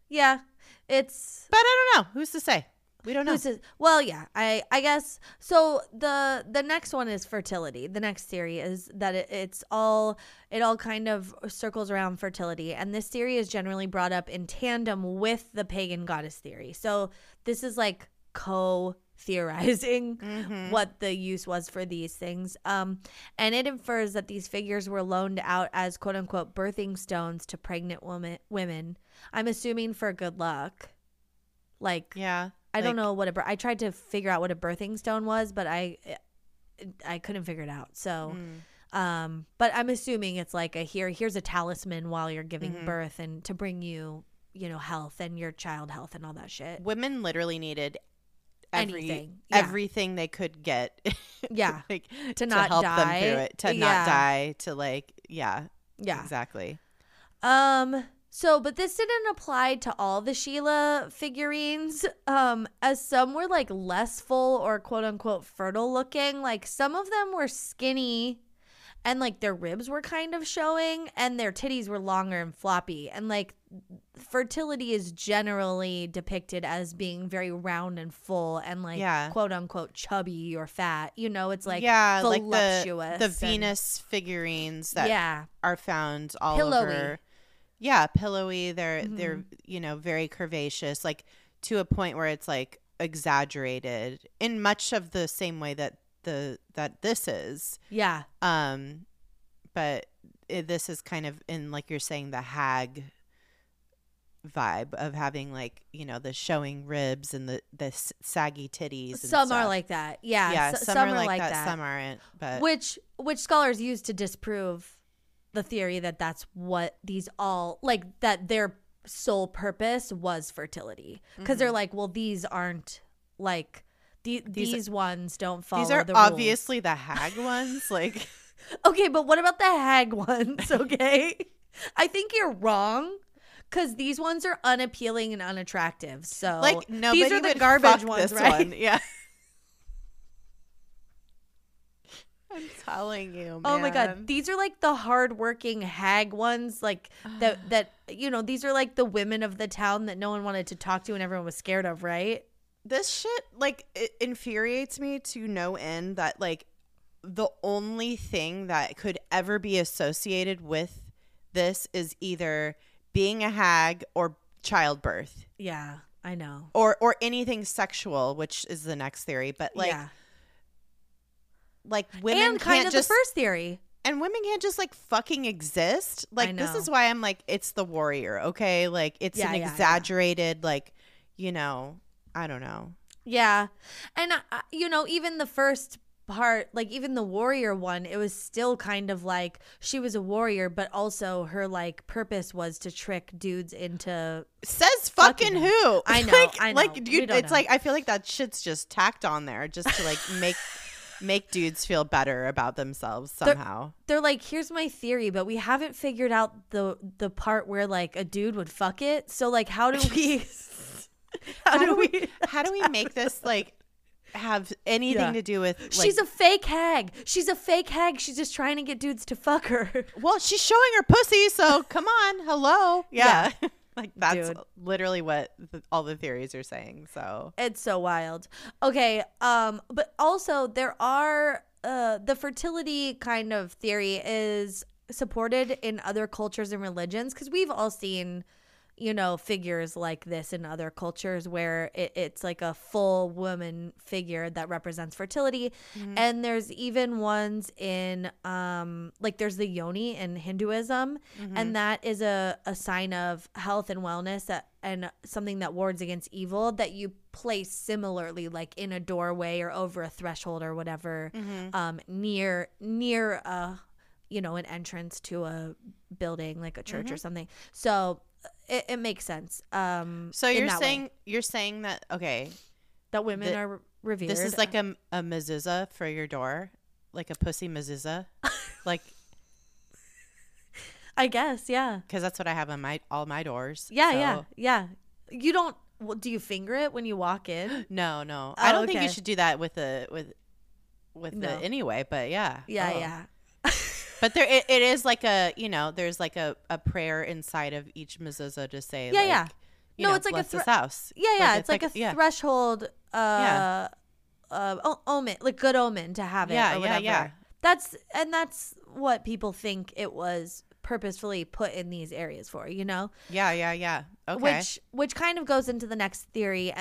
yeah. It's but I don't know who's to say. We don't know. Who's it- well, yeah, I I guess so. The the next one is fertility. The next theory is that it, it's all it all kind of circles around fertility, and this theory is generally brought up in tandem with the pagan goddess theory. So this is like co theorizing (laughs) Mm-hmm. what the use was for these things. Um, and it infers that these figures were loaned out as quote unquote birthing stones to pregnant woman women. I'm assuming for good luck. Like Yeah, I don't know what a I tried to figure out what a birthing stone was, but I I couldn't figure it out. So, Mm. um, but I'm assuming it's like a here here's a talisman while you're giving Mm-hmm. birth and to bring you you know health and your child health and all that shit. Women literally needed every, Anything, yeah. everything they could get. (laughs) Yeah. (laughs) like, To not help die. them through it, to Yeah. not die, to like, yeah, Yeah. exactly. Um. So, but this didn't apply to all the Sheela figurines, um, as some were like less full or quote unquote fertile looking. Like some of them were skinny and like their ribs were kind of showing and their titties were longer and floppy. And like fertility is generally depicted as being very round and full and like Yeah. quote unquote chubby or fat. You know, it's like yeah, like the the Venus figurines that yeah. are found all Pillowy. over. Yeah, pillowy. They're they're Mm-hmm. you know very curvaceous, like to a point where it's like exaggerated in much of the same way that the that this is. Yeah. Um, but it, this is kind of in like you're saying the hag vibe of having like you know the showing ribs and the the saggy titties. And Some are like that. Yeah. yeah, s- some, are like, that, Some aren't. But which which scholars use to disprove the theory that that's what these all like that their sole purpose was fertility because they're mm-hmm. like, well, these aren't like the, these, ones don't follow. These are the rules. obviously the hag ones. Like, (laughs) Okay, but what about the hag ones? (laughs) Okay. I think you're wrong because these ones are unappealing and unattractive. So, like nobody these are the garbage ones, this right? one. Yeah. (laughs) I'm telling you, man. Oh my god, these are like the hardworking hag ones, like that. (sighs) That you know, these are like the women of the town that no one wanted to talk to and everyone was scared of, right? this shit like it infuriates me to no end that like the only thing that could ever be associated with this is either being a hag or childbirth Yeah, I know. or or anything sexual which is the next theory but like yeah, like women and kind can't of just the first theory. and women can't just like fucking exist like this is why i'm like it's the warrior okay like it's Yeah, an yeah, yeah. exaggerated like you know i don't know Yeah. And, uh, you know, even the first part, like even the warrior one, it was still kind of like she was a warrior, but also her like purpose was to trick dudes into. says Fucking fucking who I (laughs) know, like, I know. like dude it's know. like i feel like that shit's just tacked on there just to like make make dudes feel better about themselves somehow They're like, here's my theory, but we haven't figured out the the part where like a dude would fuck it. So like, how do (laughs) we? how, (laughs) do we how do we make this like have anything Yeah. to do with like, she's a fake hag. She's a fake hag. She's just trying to get dudes to fuck her. (laughs) well she's showing her pussy so come on hello (laughs) yeah, (laughs) like that's Dude. literally what the, all the theories are saying so It's so wild. Okay, um but also there are uh the fertility kind of theory is supported in other cultures and religions cuz we've all seen you know figures like this in other cultures where it, it's like a full woman figure that represents fertility. Mm-hmm. And there's even ones in um like there's the yoni in hinduism and mm-hmm. that is a, a sign of health and wellness that, and something that wards against evil that you place similarly like in a doorway or over a threshold or whatever mm-hmm. um near near a you know an entrance to a building like a church or something. So it, it makes sense um so you're that way, saying you're saying that okay that women the- are revered This is like a, a mezuzah for your door, like a pussy mezuzah, (laughs) like i guess yeah because that's what I have on my all my doors. yeah yeah so- yeah you don't well, do you finger it when you walk in (gasps) No, no, Oh, I don't think you should do that with the with with No. the anyway. But yeah, yeah Oh. yeah But there, it, it is like a you know, there's like a, a prayer inside of each mezuzah to say, Yeah, like, yeah. No, know, it's like a thre- house. Yeah, yeah, it's, like, a yeah. threshold, uh, Yeah. uh, o- omen, like good omen to have it. Yeah, yeah, yeah. That's and that's what people think it was purposefully put in these areas for. You know, yeah, yeah, yeah. Okay, which which kind of goes into the next theory.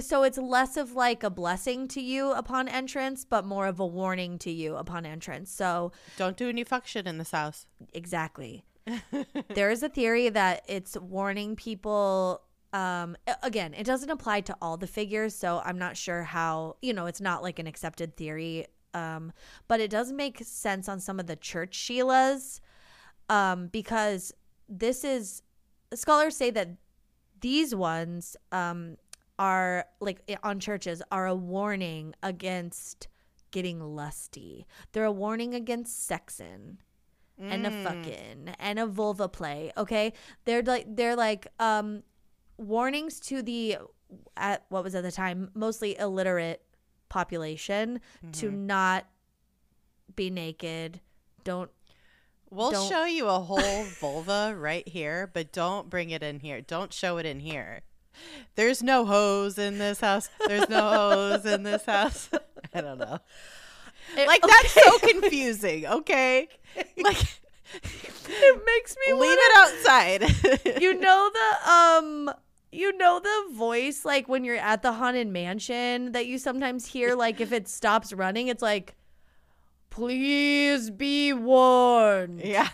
So it's less of like a blessing to you upon entrance, but more of a warning to you upon entrance. So don't do any fuck shit in this house. Exactly. (laughs) there is a theory that it's warning people. Um, again, it doesn't apply to all the figures, so I'm not sure how, you know, it's not like an accepted theory. Um, but it does make sense on some of the church Sheelas um, because this is, scholars say that these ones um, are like on churches are a warning against getting lusty. They're a warning against sexing and a fucking and a vulva play. Okay, they're like they're like um warnings to the at what was at the time mostly illiterate population to not be naked. Don't We'll Don't- show you a whole (laughs) vulva right here, but don't bring it in here. Don't show it in here. There's no hose in this house. There's no hose in this house. (laughs) I don't know. Like that's so confusing. Okay, (laughs) like it makes me leave it outside. (laughs) you know the um you know the voice like when you're at the haunted mansion that you sometimes hear like if it stops running it's like please be warned yeah.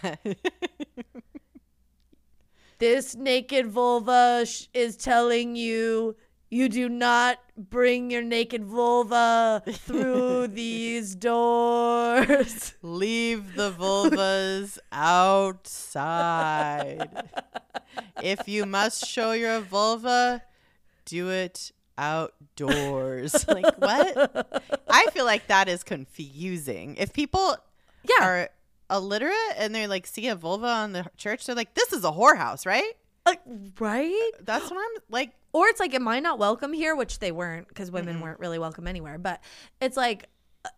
This naked vulva sh- is telling you you do not bring your naked vulva through (laughs) these doors. Leave the vulvas outside. if you must show your vulva, do it outdoors. (laughs) like what? I feel like that is confusing. If people Yeah. are illiterate and they like see a vulva on the church, they're like, "This is a whorehouse, right?" Uh, right? That's what I'm like. Or it's like, am I not welcome here? Which they weren't because women weren't really welcome anywhere. But it's like, uh,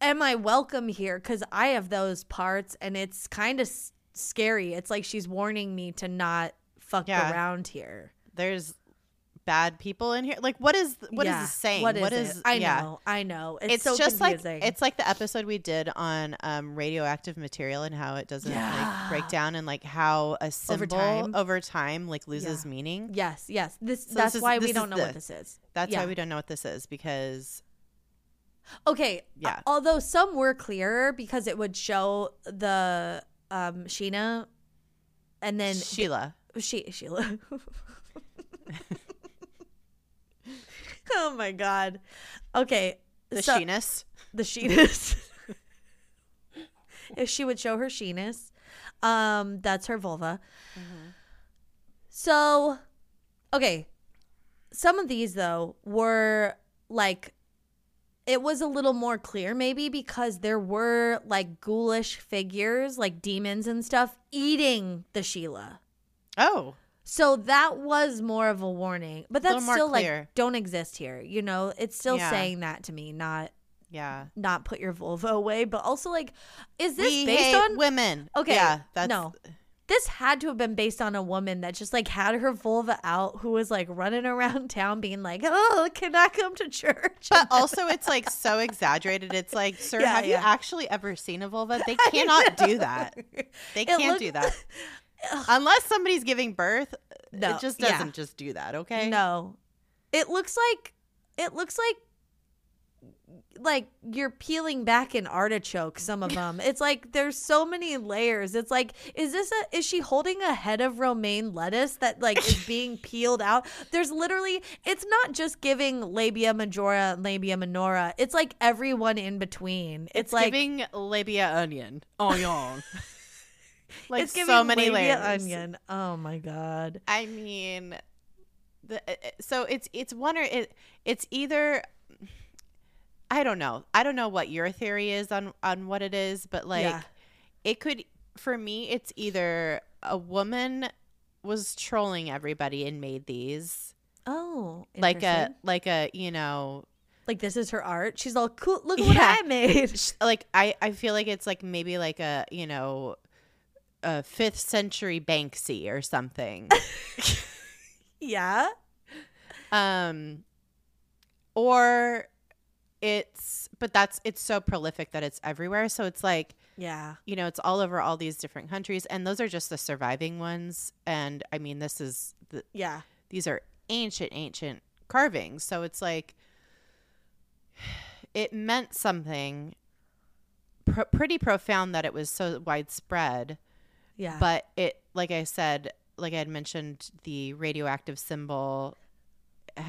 am I welcome here? Because I have those parts and it's kind of s- scary. It's like she's warning me to not fuck Yeah. around here. There's bad people in here. Like, what is what is Yeah. this saying? What is, what it? is I yeah. know. I know. It's, It's, so just confusing. like it's like the episode we did on um, radioactive material and how it doesn't like break down and like how a symbol over time. time, like loses Yeah. meaning. yes, yes. This So that's this is- why this we don't know the- what this is. That's Yeah. why we don't know what this is because Okay. Yeah. uh, although some were clearer because it would show the um Sheena and then Sheila. she Sheila. (laughs) (laughs) oh my god. Okay. The so, sheeness. the sheeness. (laughs) if she would show her sheeness, um, that's her vulva. So, okay, some of these though were like, it was a little more clear maybe because there were like ghoulish figures, like demons and stuff, eating the Sheela. Oh, So that was more of a warning, but that's still clear. like don't exist here. You know, it's still Yeah. saying that to me, not yeah. not put your vulva away, but also like, is this we based on? women. Okay, Yeah. That's no, this had to have been based on a woman that just like had her vulva out, who was like running (laughs) around town being like, "Oh, can I come to church?" But (laughs) also, it's like so exaggerated. It's like, sir, Yeah, have yeah. you actually ever seen a vulva? (laughs) They cannot do that. They It can't looked- do that unless somebody's giving birth. No, it just doesn't just do that. Okay. No, it looks like it looks like like you're peeling back an artichoke. Some of them, it's like there's so many layers. It's like, is this a? Is she holding a head of romaine lettuce that like is (laughs) being peeled out? There's literally, it's not just giving labia majora and labia minora. It's like everyone in between. It's, It's like giving labia onion. (laughs) Onion. Like it's so many layers. onion. Oh my god. I mean, the uh, uh, so it's it's one or it it's either. I don't know. I don't know what your theory is on on what it is, but like Yeah. it could for me it's either a woman was trolling everybody and made these Oh, like a like a you know like this is her art. She's all cool. Look what Yeah. I made. like I I feel like it's like maybe like a you know a 5th century Banksy or something. (laughs) Yeah. um or it's but that's it's so prolific that it's everywhere so it's like Yeah. you know it's all over all these different countries and those are just the surviving ones and i mean this is the, Yeah. these are ancient ancient carvings so it's like it meant something pr- pretty profound that it was so widespread Yeah. but it like i said like i had mentioned the radioactive symbol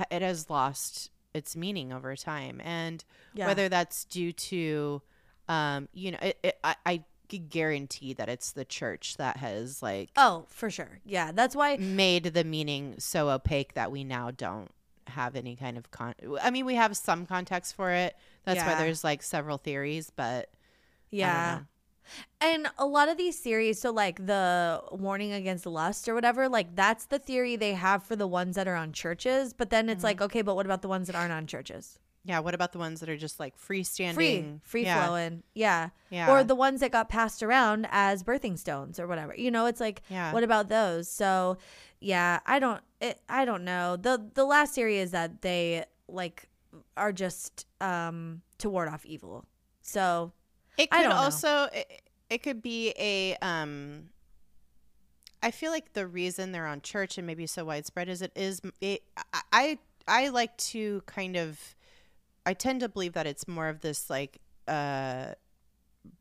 it has lost its meaning over time and yeah. whether that's due to um you know it, it, I, I could guarantee that it's the church that has like Oh, for sure. Yeah. That's why made the meaning so opaque that we now don't have any kind of con i mean we have some context for it that's why there's like several theories but Yeah. And a lot of these theories, so like the warning against lust or whatever, like that's the theory they have for the ones that are on churches. But then it's Mm-hmm. like, okay, but what about the ones that aren't on churches? yeah what about the ones that are just like freestanding Free, free yeah. flowing. Yeah. yeah Or the ones that got passed around as birthing stones or whatever. You know, it's like, yeah what about those? So, yeah, I don't, it, I don't know. the The last theory is that they like are just um to ward off evil. So It could also it, it could be a um I feel like the reason they're on church and maybe so widespread is it is it I I, I like to kind of I tend to believe that it's more of this like uh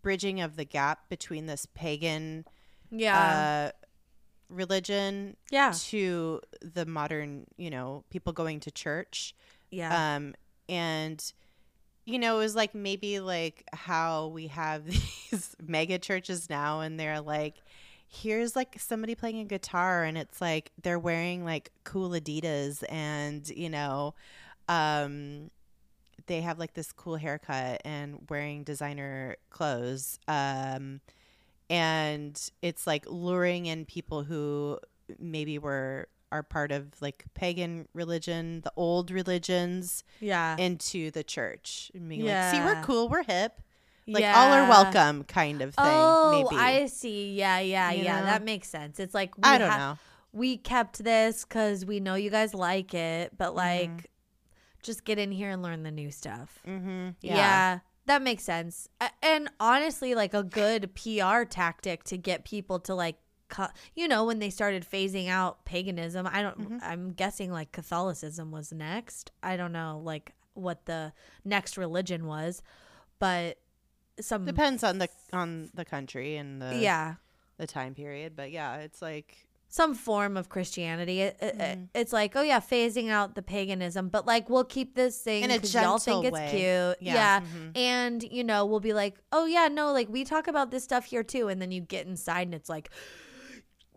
bridging of the gap between this pagan yeah uh religion yeah, to the modern, you know, people going to church. Yeah. Um, and you know, it was like maybe like how we have (laughs) these mega churches now, and they're like, here's like somebody playing a guitar, and it's like they're wearing like cool Adidas, and you know, um, they have like this cool haircut and wearing designer clothes. Um, and it's like luring in people who maybe were are part of like pagan religion, the old religions, yeah. into the church. And being like, see, we're cool, we're hip. Like all are welcome kind of thing. Oh, maybe. I see. Yeah, yeah, You yeah. know? That makes sense. It's like we I don't ha- know. We kept this because we know you guys like it, but like, just get in here and learn the new stuff. Mm-hmm. Yeah. that makes sense. And honestly, like a good PR tactic to get people to like, you know, when they started phasing out paganism, I don't, Mm-hmm. I'm guessing like Catholicism was next. I don't know like what the next religion was, but some, Depends on the on the country and the yeah, the time period, but yeah, it's like some form of Christianity. It, it- Mm-hmm. it's like, oh yeah, phasing out the paganism, but like we'll keep this thing In a 'cause y'all think it's way. cute, Yeah. yeah. Mhm. And you know, we'll be like, oh yeah, no, like we talk about this stuff here too, and then you get inside and it's like,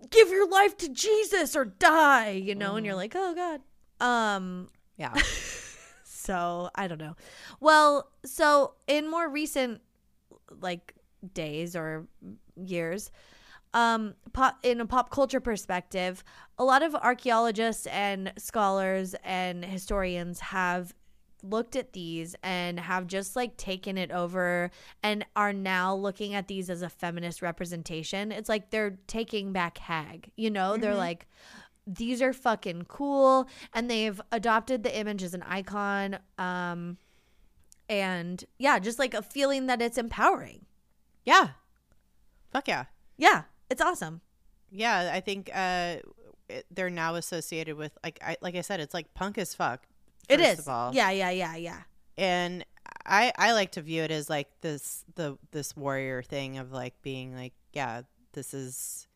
give your life to Jesus or die, you know, Mm. and you're like, oh god. Um, yeah. (laughs) so I don't know. Well, so in more recent like days or years, um, pop, in a pop culture perspective, a lot of archaeologists and scholars and historians have looked at these and have just like taken it over and are now looking at these as a feminist representation. It's like they're taking back Hag, you know? They're like, these are fucking cool. And they've adopted the image as an icon. Um, and yeah, just like a feeling that it's empowering. yeah. Fuck yeah. Yeah, it's awesome. Yeah, I think uh they're now associated with like I like I said it's like punk as fuck. It is. Yeah, yeah, yeah, yeah. and I I like to view it as like this the this warrior thing of like being like yeah this is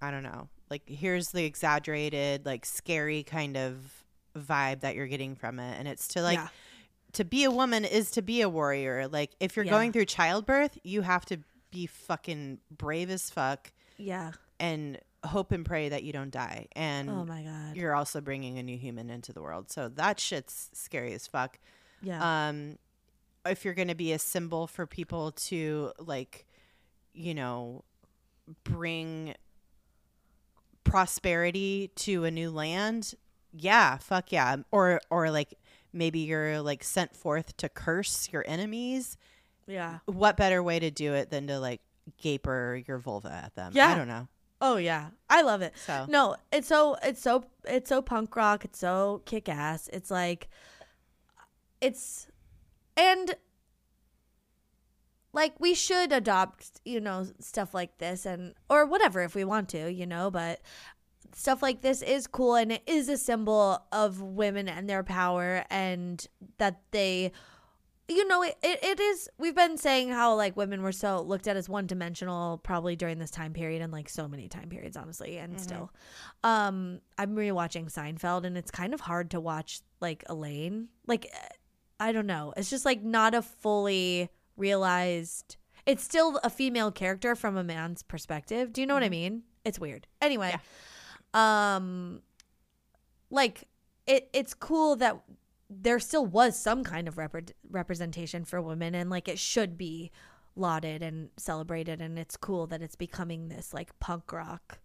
I don't know like here's the exaggerated like scary kind of vibe that you're getting from it and it's to like Yeah. to be a woman is to be a warrior like if you're Yeah. going through childbirth you have to be fucking brave as fuck Yeah. and hope and pray that you don't die and Oh my god. you're also bringing a new human into the world so that shit's scary as fuck Yeah. um if you're going to be a symbol for people to like you know bring prosperity to a new land yeah fuck yeah or or like maybe you're like sent forth to curse your enemies yeah. what better way to do it than to like gaper your vulva at them Yeah. i don't know Oh yeah. I love it. so No, it's so it's so it's so punk rock. It's so kick ass. It's like it's and like we should adopt, you know, stuff like this and or whatever if we want to, you know, but stuff like this is cool and it is a symbol of women and their power and that they you know it, it, it is we've been saying how like women were so looked at as one dimensional probably during this time period and like so many time periods honestly and still. Um i'm rewatching seinfeld and it's kind of hard to watch like elaine. Like eh, i don't know. It's just like not a fully realized it's still a female character from a man's perspective. Do you know what i mean? It's weird. Anyway um like it it's cool that there still was some kind of repre- representation for women and like it should be lauded and celebrated and it's cool that it's becoming this like punk rock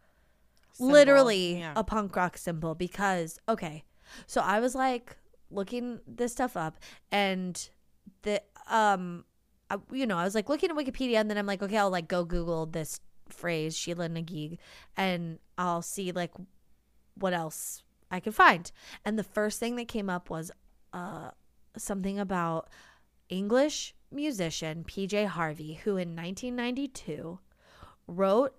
Symbol. literally Yeah. a punk rock symbol because okay so i was like looking this stuff up and the um I, you know i was like looking at wikipedia and then i'm like okay i'll like go google this phrase Sheela Na Gig and i'll see like what else i can find and the first thing that came up was uh something about english musician pj harvey who in 1992 wrote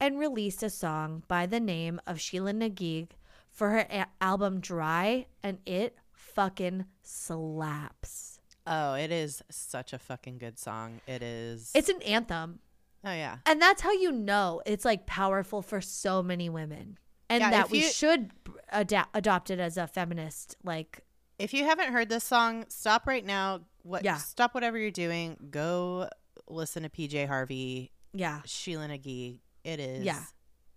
and released a song by the name of Sheela Na Gig for her a- album Dry, and it fucking slaps. oh it is such a fucking good song it is It's an anthem. oh yeah And that's how you know it's like powerful for so many women. And Yeah, that we you- should adopt it as a feminist like If you haven't heard this song, stop right now. What? Yeah. Stop whatever you're doing. Go listen to PJ Harvey, yeah Sheela Na Gig. It is Yeah.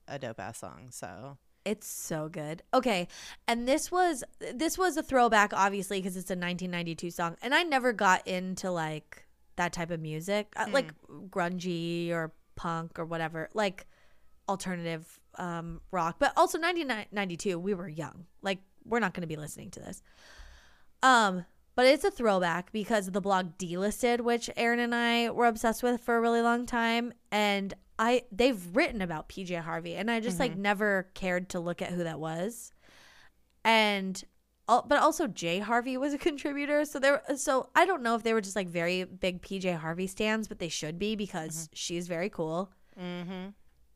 a dope ass song. So It's so good. Okay, and this was this was a throwback, obviously, because it's a 1992 song, and I never got into like that type of music, uh, like grungy or punk or whatever, like alternative um, rock. But also 1992, we were young. Like we're not going to be listening to this. Um, but it's a throwback because of the blog Delisted, which Erin and I were obsessed with for a really long time, and I they've written about PJ Harvey, and I just like never cared to look at who that was, and but also Jay Harvey was a (laughs) contributor, so there. So I don't know if they were just like very big PJ Harvey stands, but they should be because she's very cool, mm-hmm.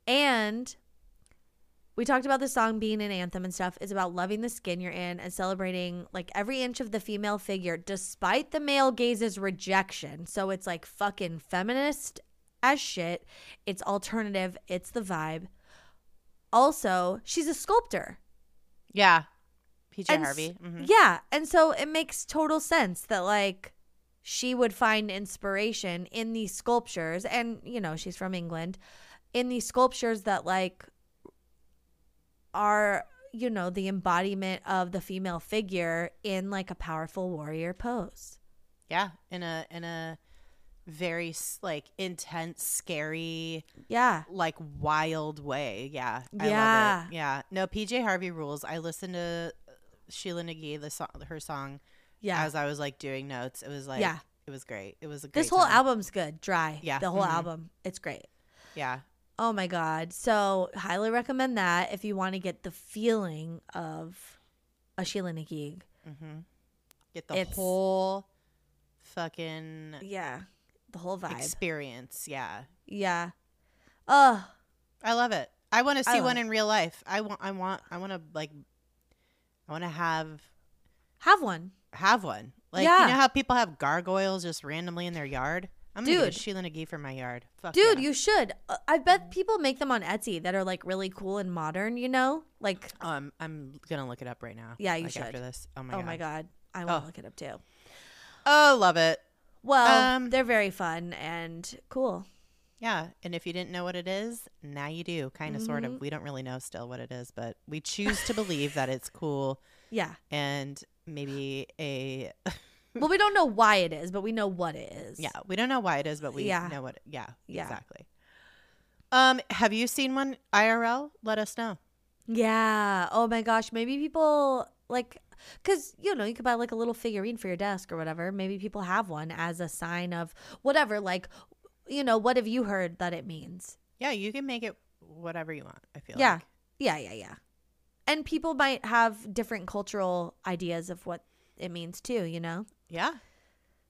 and we talked about the song being an anthem and stuff. It's about loving the skin you're in and celebrating like every inch of the female figure despite the male gaze's rejection. So it's like fucking feminist as shit. It's alternative. It's the vibe. Also, she's a sculptor. yeah, PJ And Harvey. hmm Yeah. And so it makes total sense that like she would find inspiration in these sculptures. And, you know, she's from England, in these sculptures that like are, you know, the embodiment of the female figure in like a powerful warrior pose. Yeah, in a in a very like intense, scary, Yeah. like wild way. Yeah, I Yeah. love it. Yeah, no, PJ Harvey rules. I listened to Sheela Na Gig, the song, her song, Yeah. as I was like doing notes. It was like, Yeah. it was great. It was a great this whole time. album's good. Dry. Yeah. The whole Mhm. album. It's great. Yeah, Oh my god. So highly recommend that if you want to get the feeling of a Sheela Na Gig. mm-hmm. get the It's- whole fucking Yeah. The whole vibe. experience. Yeah, yeah. Uh I love it. I want to see one it. in real life. I want. I want. I want to like. I want to have have one. have one. Like Yeah. you know how people have gargoyles just randomly in their yard. I'm gonna Dude. get a Sheela Na Gig for my yard. Fuck Dude, yeah. you should. Uh, I bet people make them on Etsy that are like really cool and modern, you know? Like Um, I'm gonna look it up right now. Yeah, you like, should. After this. Oh my god. oh god. my god. I want to Oh. look it up too. Oh, love it. Well, Um, they're very fun and cool. Yeah, and if you didn't know what it is, now you do. Kind of, sort Mm-hmm. of. We don't really know still what it is, but we choose to believe that it's cool (laughs) Yeah. and maybe a. (laughs) (laughs) well, we don't know why it is, but we know what it is. yeah, we don't know why it is, but we Yeah. know what. Yeah, Yeah. exactly. Um, have you seen one IRL? Let us know. Yeah. Oh my gosh. Maybe people like, because, you know, you could buy like a little figurine for your desk or whatever. Maybe people have one as a sign of whatever. Like, you know, what have you heard that it means? Yeah, you can make it whatever you want. I feel Yeah. like. Yeah. Yeah. Yeah. And people might have different cultural ideas of what it means too, you know? Yeah.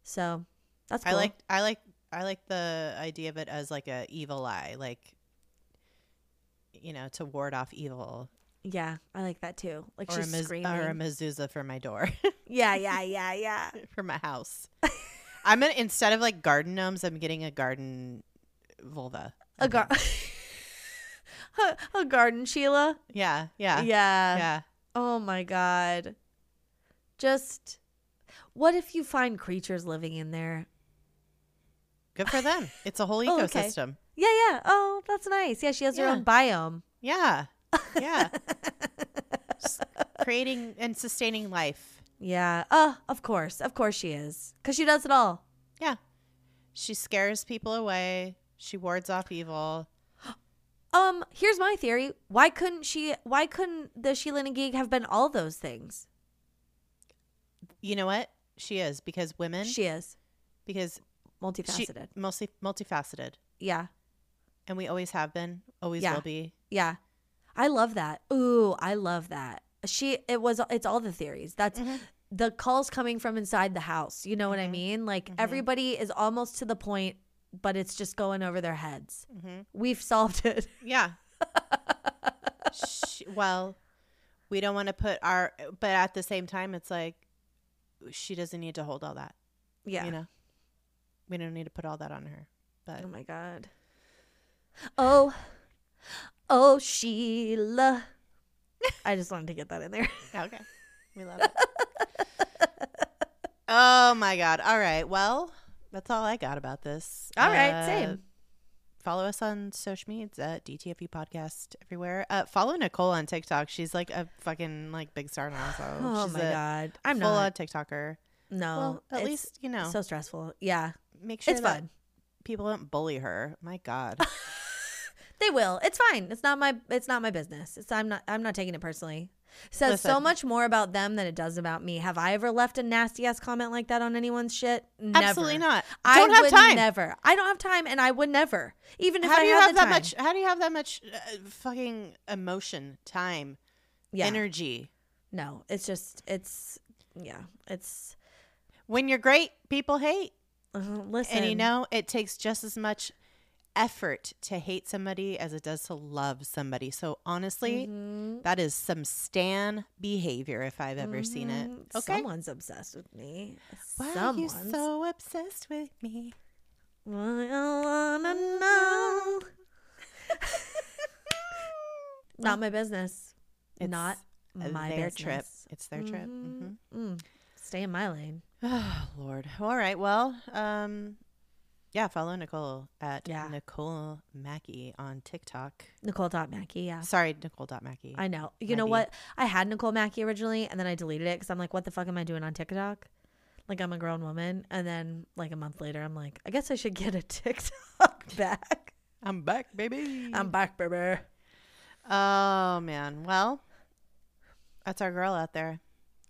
So that's cool. I like I like I like the idea of it as like a evil eye, like you know, to ward off evil. Yeah. I like that too. Like Or a, she's mez- screaming. or a mezuzah for my door, (laughs) yeah. (laughs) Yeah. Yeah. Yeah. for my house. (laughs) I'm gonna instead of like garden gnomes, I'm getting a garden vulva. A, gar- a, a garden, Sheela. Yeah, yeah, Yeah. yeah. Oh my god. Just what if you find creatures living in there? Good for them. (laughs) It's a whole Oh, okay. ecosystem. Yeah, yeah. Oh, that's nice. Yeah, she has her own biome. Yeah, (laughs) yeah. Creating and sustaining life. Yeah. Oh, of course. Of course she is. Cuz she does it all. Yeah. She scares people away. She wards off evil. (gasps) Um, here's my theory. Why couldn't she why couldn't the Sheela Na Gig have been all those things? You know what? She is because women She is because she multifaceted. mostly multifaceted. yeah. And we always have been, always Yeah. will be. Yeah. I love that. Ooh, I love that. She it was it's all the theories. That's mm-hmm. the calls coming from inside the house. You know what I mm-hmm. mean? Like mm-hmm. everybody is almost to the point but it's just going over their heads. We've solved it. (laughs) Yeah. she, well, we don't want to put our, but at the same time, it's like she doesn't need to hold all that. Yeah. You know, we don't need to put all that on her. But Oh my god. Oh. Oh Sheila. I just wanted to get that in there. (laughs) Okay. We love it. (laughs) oh my god. All right. Well, that's all I got about this. All right, Uh, same. Follow us on social media at DTFU podcast everywhere. Uh, follow Nicole on TikTok. She's like a fucking like big star now. So (sighs) Oh she's my a god, I'm full not. on TikToker. no, well, at least you know. so stressful. Yeah, make sure it's that fun. people don't bully her. My God. (laughs) They will. It's fine. It's not my. It's not my business. It's. I'm not. I'm not taking it personally. Says so much more about them than it does about me. Have I ever left a nasty ass comment like that on anyone's shit? Never. Absolutely not. I Don't have would time. Never. I don't have time, and I would never. Even if how I do you have that time. much? How do you have that much uh, fucking emotion, time, Yeah. energy? No, it's just. It's. Yeah. It's. When you're great, people hate. Uh, listen. And you know, it takes just as much effort to hate somebody as it does to love somebody. So honestly, Mhm. that is some stan behavior if I've ever seen it. Mhm. Okay. Someone's obsessed with me. Why are you so obsessed with me? I wanna know. (laughs) Not my business. It's Not my their business. trip. It's their trip. Mhm. hmm Mm. Stay in my lane. (sighs) Oh Lord. All right. Well, um, yeah. Follow Nicole at Yeah. Nicole Mackie on TikTok. Nicole Mackie. Yeah. Sorry, Nicole Mackie. I know. You Might know what? I had Nicole Mackie originally, and then I deleted it because I'm like, what the fuck am I doing on TikTok? Like I'm a grown woman, and then like a month later, I'm like, I guess I should get a (laughs) TikTok back. I'm back, baby. I'm back, baby. oh man. Well, that's our girl out there.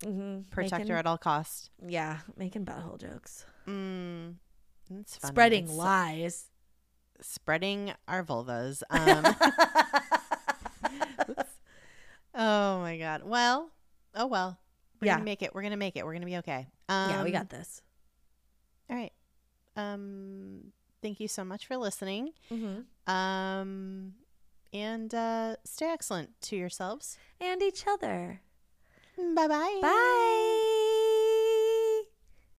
Mm-hmm. Protect her at all costs. Yeah, making butthole jokes, Mm, it's funny. spreading It's lies. spreading our vulvas. (laughs) Um, oh my god. Well, oh well. We're Yeah. gonna make it. We're gonna make it. We're gonna be okay. Um, yeah, we got this. All right. Um, thank you so much for listening. Mm-hmm. Um, and uh, stay excellent to yourselves. And each other. Bye bye. Bye.